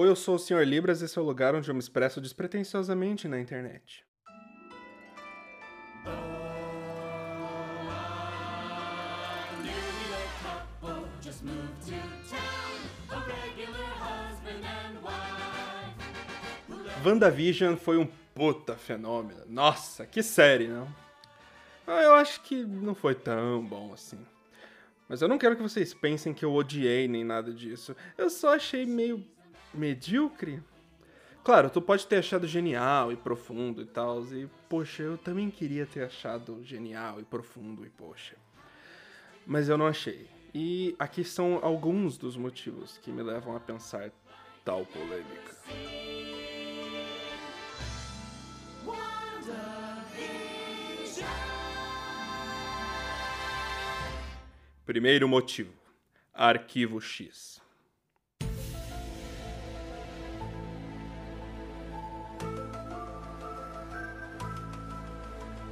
Ou eu sou o Sr. Libras, esse é o lugar onde eu me expresso despretensiosamente na internet. WandaVision foi um puta fenômeno. Nossa, que série, não? Ah, eu acho que não foi tão bom assim. Mas eu não quero que vocês pensem que eu odiei nem nada disso. Eu só achei meio medíocre. Claro, tu pode ter achado genial e profundo e tal, e poxa, eu também queria ter achado genial e profundo e poxa. Mas eu não achei. E aqui são alguns dos motivos que me levam a pensar tal polêmica. Primeiro motivo: Arquivo X.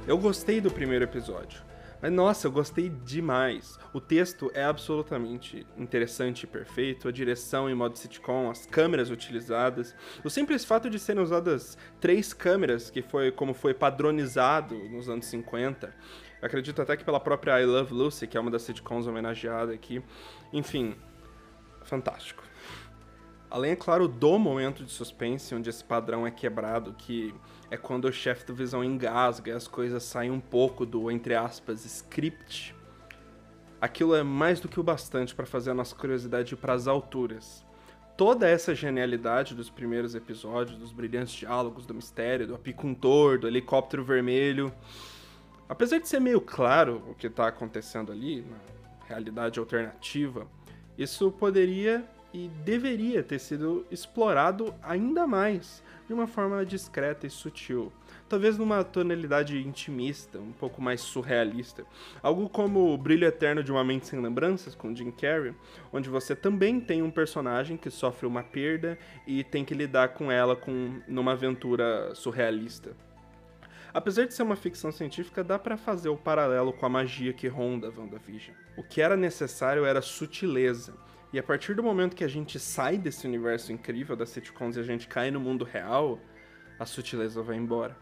Eu gostei do primeiro episódio. Mas nossa, eu gostei demais. O texto é absolutamente interessante e perfeito, a direção em modo sitcom, as câmeras utilizadas, o simples fato de serem usadas três câmeras, que foi como foi padronizado nos anos 50. Acredito até que pela própria I Love Lucy, que é uma das sitcoms homenageada aqui. Enfim, fantástico. Além, é claro, do momento de suspense, onde esse padrão é quebrado, que é quando o chefe do Visão engasga e as coisas saem um pouco do, entre aspas, script. Aquilo é mais do que o bastante para fazer a nossa curiosidade ir para as alturas. Toda essa genialidade dos primeiros episódios, dos brilhantes diálogos, do mistério, do apicultor, do helicóptero vermelho. Apesar de ser meio claro o que está acontecendo ali, na realidade alternativa, isso poderia e deveria ter sido explorado ainda mais, de uma forma discreta e sutil. Talvez numa tonalidade intimista, um pouco mais surrealista. Algo como O Brilho Eterno de uma Mente Sem Lembranças, com Jim Carrey, onde você também tem um personagem que sofre uma perda e tem que lidar com ela com, numa aventura surrealista. Apesar de ser uma ficção científica, dá para fazer o paralelo com a magia que ronda WandaVision. O que era necessário era sutileza, e a partir do momento que a gente sai desse universo incrível das sitcoms e a gente cai no mundo real, a sutileza vai embora.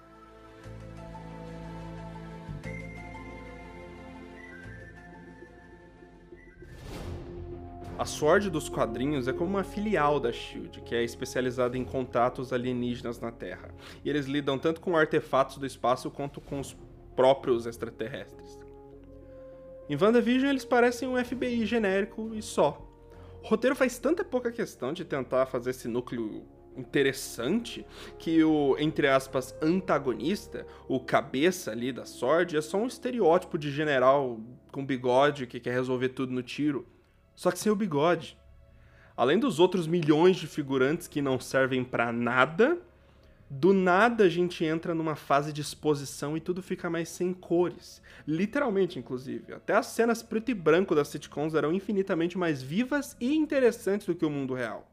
A Sword dos quadrinhos é como uma filial da SHIELD, que é especializada em contatos alienígenas na Terra. E eles lidam tanto com artefatos do espaço quanto com os próprios extraterrestres. Em WandaVision eles parecem um FBI genérico e só. O roteiro faz tanta pouca questão de tentar fazer esse núcleo interessante que o, entre aspas, antagonista, o cabeça ali da Sword, é só um estereótipo de general com bigode que quer resolver tudo no tiro, só que sem o bigode. Além dos outros milhões de figurantes que não servem para nada, do nada a gente entra numa fase de exposição e tudo fica mais sem cores. Literalmente, inclusive. Até as cenas preto e branco das sitcoms eram infinitamente mais vivas e interessantes do que o mundo real.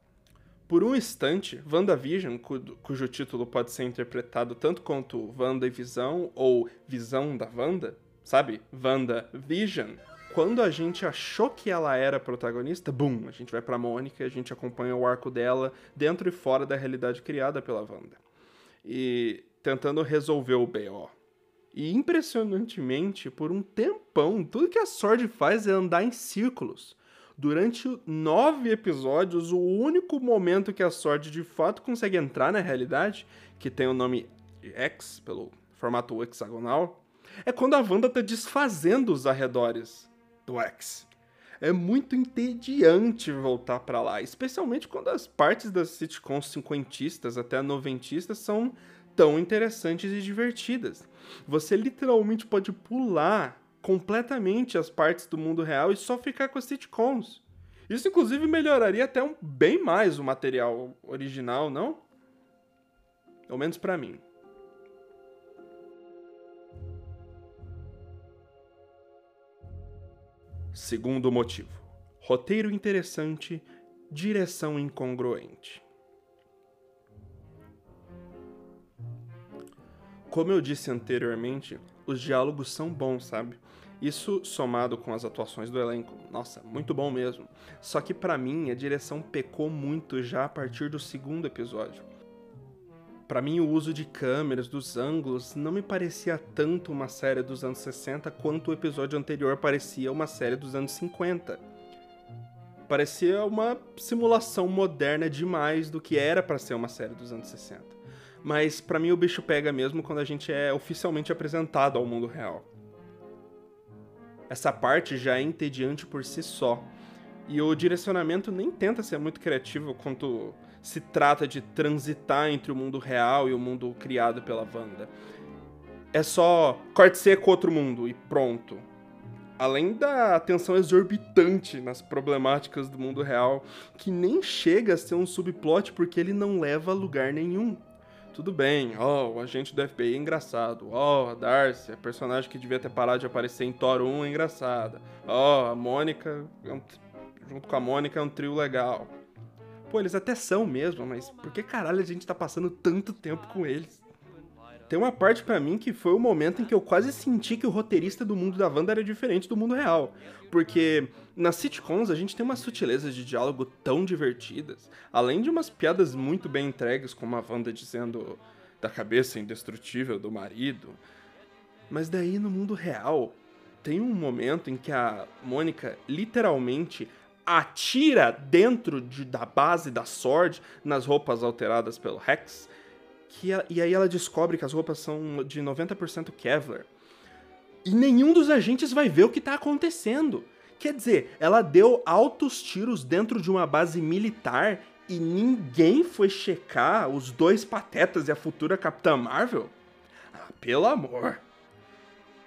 Por um instante, WandaVision, cujo título pode ser interpretado tanto quanto Wanda e Visão ou Visão da Wanda, sabe? WandaVision. Quando a gente achou que ela era protagonista, bum, a gente vai pra Mônica a gente acompanha o arco dela dentro e fora da realidade criada pela Wanda e tentando resolver o BO. E impressionantemente, por um tempão, tudo que a Sword faz é andar em círculos. Durante nove episódios, o único momento que a Sword de fato consegue entrar na realidade, que tem o nome X, pelo formato hexagonal, é quando a Wanda tá desfazendo os arredores do X. É muito entediante voltar para lá, especialmente quando as partes das sitcoms cinquentistas até noventistas são tão interessantes e divertidas. Você literalmente pode pular completamente as partes do mundo real e só ficar com as sitcoms. Isso inclusive melhoraria até um, bem mais o material original, não? Pelo menos para mim. Segundo motivo: roteiro interessante, direção incongruente. Como eu disse anteriormente, os diálogos são bons, sabe? Isso somado com as atuações do elenco, nossa, muito bom mesmo. Só que para mim a direção pecou muito já a partir do segundo episódio. Para mim o uso de câmeras, dos ângulos, não me parecia tanto uma série dos anos 60 quanto o episódio anterior parecia uma série dos anos 50. Parecia uma simulação moderna demais do que era para ser uma série dos anos 60. Mas para mim o bicho pega mesmo quando a gente é oficialmente apresentado ao mundo real. Essa parte já é entediante por si só. E o direcionamento nem tenta ser muito criativo quanto se trata de transitar entre o mundo real e o mundo criado pela Wanda. É só corte seco outro mundo e pronto. Além da atenção exorbitante nas problemáticas do mundo real, que nem chega a ser um subplot porque ele não leva a lugar nenhum. Tudo bem, ó, oh, o agente do FBI é engraçado. Ó, oh, a Darcy, a personagem que devia ter parado de aparecer em Thor 1 é engraçada. Ó, oh, a Mônica, é junto com a Mônica, é um trio legal. Pô, eles até são mesmo, mas por que caralho a gente tá passando tanto tempo com eles? Tem uma parte para mim que foi o momento em que eu quase senti que o roteirista do mundo da Wanda era diferente do mundo real. Porque nas sitcoms a gente tem umas sutilezas de diálogo tão divertidas, além de umas piadas muito bem entregues, como a Wanda dizendo da cabeça indestrutível do marido. Mas daí no mundo real, tem um momento em que a Mônica literalmente atira dentro de, da base da Sword nas roupas alteradas pelo Rex que e aí ela descobre que as roupas são de 90% Kevlar. E nenhum dos agentes vai ver o que está acontecendo. Quer dizer, ela deu altos tiros dentro de uma base militar e ninguém foi checar os dois patetas e a futura Capitã Marvel? Ah, pelo amor.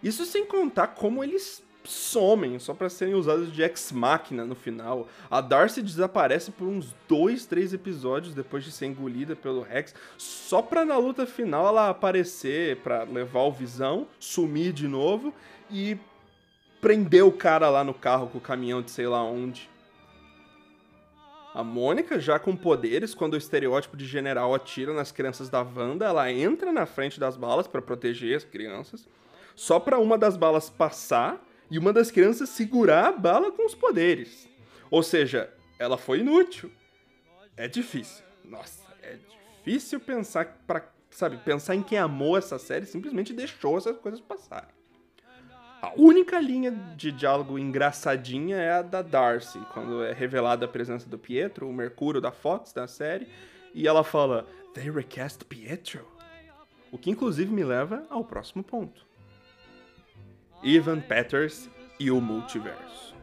Isso sem contar como eles somem só para serem usados de ex-máquina no final. A Darcy desaparece por uns dois, três episódios depois de ser engolida pelo Rex, só pra na luta final ela aparecer para levar o Visão, sumir de novo e prender o cara lá no carro com o caminhão de sei lá onde. A Mônica, já com poderes, quando o estereótipo de general atira nas crianças da Wanda, ela entra na frente das balas para proteger as crianças. Só para uma das balas passar e uma das crianças segurar a bala com os poderes. Ou seja, ela foi inútil. É difícil. Nossa, é difícil pensar para, sabe, pensar em quem amou essa série simplesmente deixou essas coisas passarem. A única linha de diálogo engraçadinha é a da Darcy, quando é revelada a presença do Pietro, o Mercúrio da Fox da série, e ela fala: "They recast Pietro". O que inclusive me leva ao próximo ponto. Ivan Peters e o Multiverso.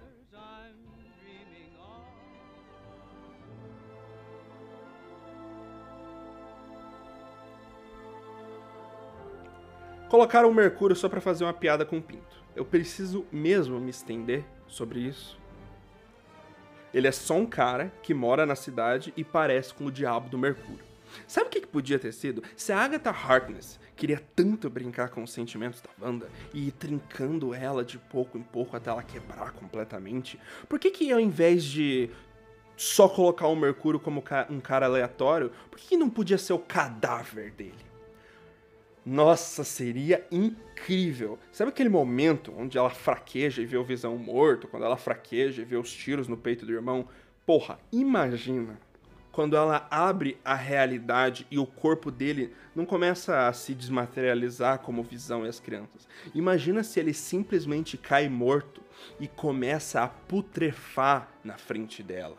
Colocaram o Mercúrio só para fazer uma piada com o Pinto. Eu preciso mesmo me estender sobre isso? Ele é só um cara que mora na cidade e parece com o diabo do Mercúrio. Sabe o que, podia ter sido? Se a Agatha Harkness queria tanto brincar com os sentimentos da Wanda e ir trincando ela de pouco em pouco até ela quebrar completamente, por que que ao invés de só colocar o Mercúrio como um cara aleatório, por que, que não podia ser o cadáver dele? Nossa, seria incrível. Sabe aquele momento onde ela fraqueja e vê o Visão morto, quando ela fraqueja e vê os tiros no peito do irmão? Porra, imagina quando ela abre a realidade e o corpo dele não começa a se desmaterializar como visão e as crianças. Imagina se ele simplesmente cai morto e começa a putrefar na frente dela.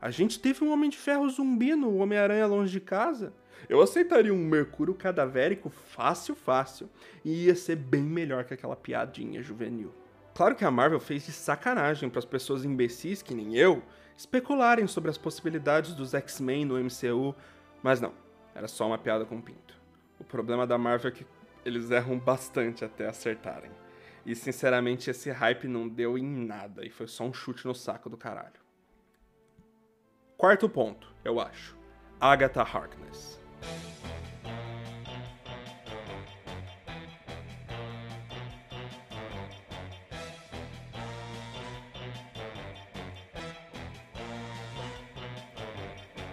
A gente teve um Homem de Ferro zumbi no Homem-Aranha Longe de Casa. Eu aceitaria um Mercúrio cadavérico fácil, fácil. E ia ser bem melhor que aquela piadinha juvenil. Claro que a Marvel fez de sacanagem para as pessoas imbecis que nem eu especularem sobre as possibilidades dos X-Men no MCU, mas não, era só uma piada com pinto. O problema da Marvel é que eles erram bastante até acertarem. E sinceramente esse hype não deu em nada e foi só um chute no saco do caralho. Quarto ponto, eu acho. Agatha Harkness.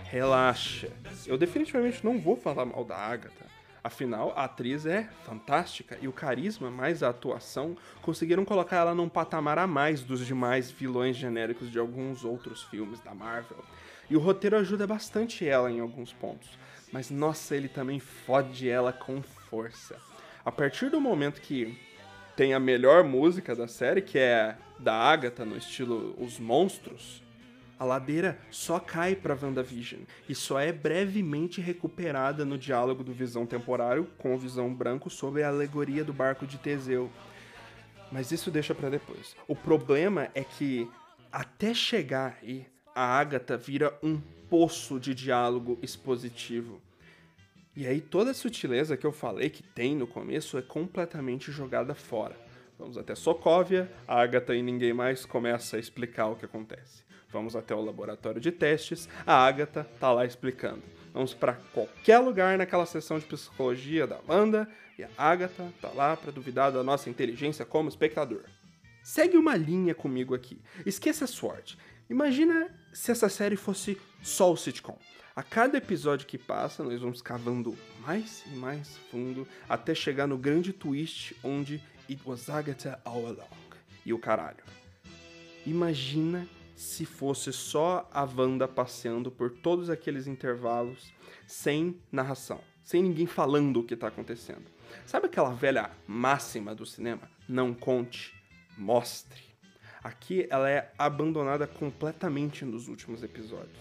Relaxa. Eu definitivamente não vou falar mal da Agatha. Afinal, a atriz é fantástica e o carisma mais a atuação conseguiram colocar ela num patamar a mais dos demais vilões genéricos de alguns outros filmes da Marvel. E o roteiro ajuda bastante ela em alguns pontos, mas nossa, ele também fode ela com força. A partir do momento que tem a melhor música da série, que é da Agatha no estilo Os Monstros, a ladeira só cai para WandaVision e só é brevemente recuperada no diálogo do Visão Temporário com o Visão Branco sobre a alegoria do barco de Teseu. Mas isso deixa para depois. O problema é que até chegar aí, a Agatha vira um poço de diálogo expositivo. E aí toda a sutileza que eu falei que tem no começo é completamente jogada fora. Vamos até Sokovia, a Agatha e ninguém mais começa a explicar o que acontece. Vamos até o laboratório de testes, a Agatha tá lá explicando. Vamos para qualquer lugar naquela sessão de psicologia da Wanda e a Agatha tá lá para duvidar da nossa inteligência como espectador. Segue uma linha comigo aqui. Esqueça a SWORD. Imagina se essa série fosse só o sitcom. A cada episódio que passa, nós vamos cavando mais e mais fundo até chegar no grande twist onde It was Agatha all along. E o caralho. Imagina se fosse só a Wanda passeando por todos aqueles intervalos sem narração, sem ninguém falando o que está acontecendo. Sabe aquela velha máxima do cinema? Não conte, mostre. Aqui ela é abandonada completamente nos últimos episódios.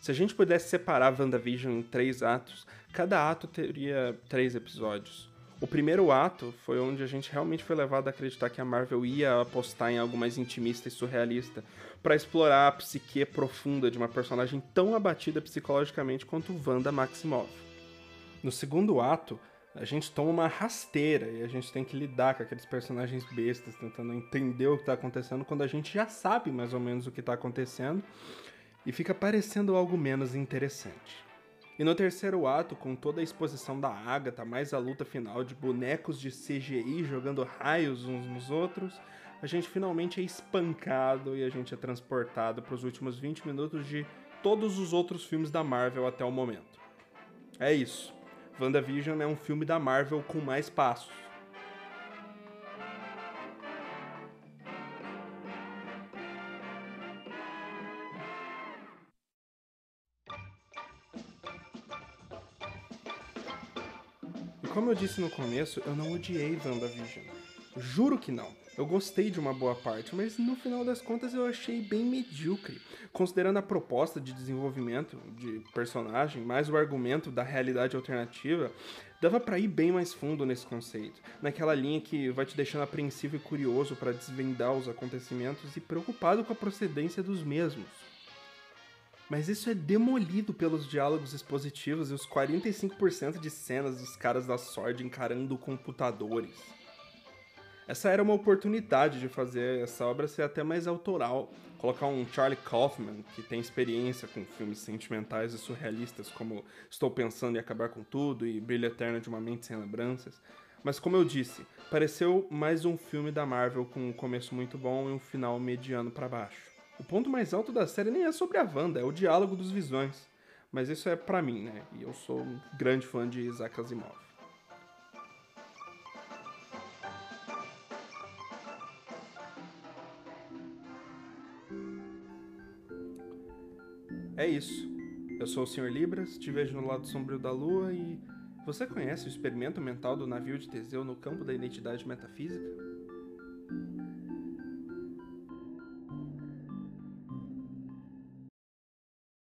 Se a gente pudesse separar WandaVision em três atos, cada ato teria três episódios. O primeiro ato foi onde a gente realmente foi levado a acreditar que a Marvel ia apostar em algo mais intimista e surrealista, para explorar a psique profunda de uma personagem tão abatida psicologicamente quanto Wanda Maximoff. No segundo ato, a gente toma uma rasteira e a gente tem que lidar com aqueles personagens bestas, tentando entender o que está acontecendo quando a gente já sabe mais ou menos o que está acontecendo e fica parecendo algo menos interessante. E no terceiro ato, com toda a exposição da Agatha, mais a luta final de bonecos de CGI jogando raios uns nos outros, a gente finalmente é espancado e a gente é transportado para os últimos 20 minutos de todos os outros filmes da Marvel até o momento. É isso. WandaVision é um filme da Marvel com mais passos. Como eu disse no começo, eu não odiei WandaVision. Juro que não. Eu gostei de uma boa parte, mas no final das contas eu achei bem medíocre. Considerando a proposta de desenvolvimento de personagem, mais o argumento da realidade alternativa, dava para ir bem mais fundo nesse conceito, naquela linha que vai te deixando apreensivo e curioso para desvendar os acontecimentos e preocupado com a procedência dos mesmos. Mas isso é demolido pelos diálogos expositivos e os 45% de cenas dos caras da Sword encarando computadores. Essa era uma oportunidade de fazer essa obra ser até mais autoral, colocar um Charlie Kaufman, que tem experiência com filmes sentimentais e surrealistas como Estou Pensando em Acabar com Tudo e Brilho Eterno de uma Mente Sem Lembranças. Mas como eu disse, pareceu mais um filme da Marvel com um começo muito bom e um final mediano para baixo. O ponto mais alto da série nem é sobre a Wanda, é o diálogo dos visões. Mas isso é pra mim, né? E eu sou um grande fã de Isaac Asimov. É isso. Eu sou o Sr. Libras, te vejo no lado sombrio da lua e. Você conhece o experimento mental do navio de Teseu no campo da identidade metafísica?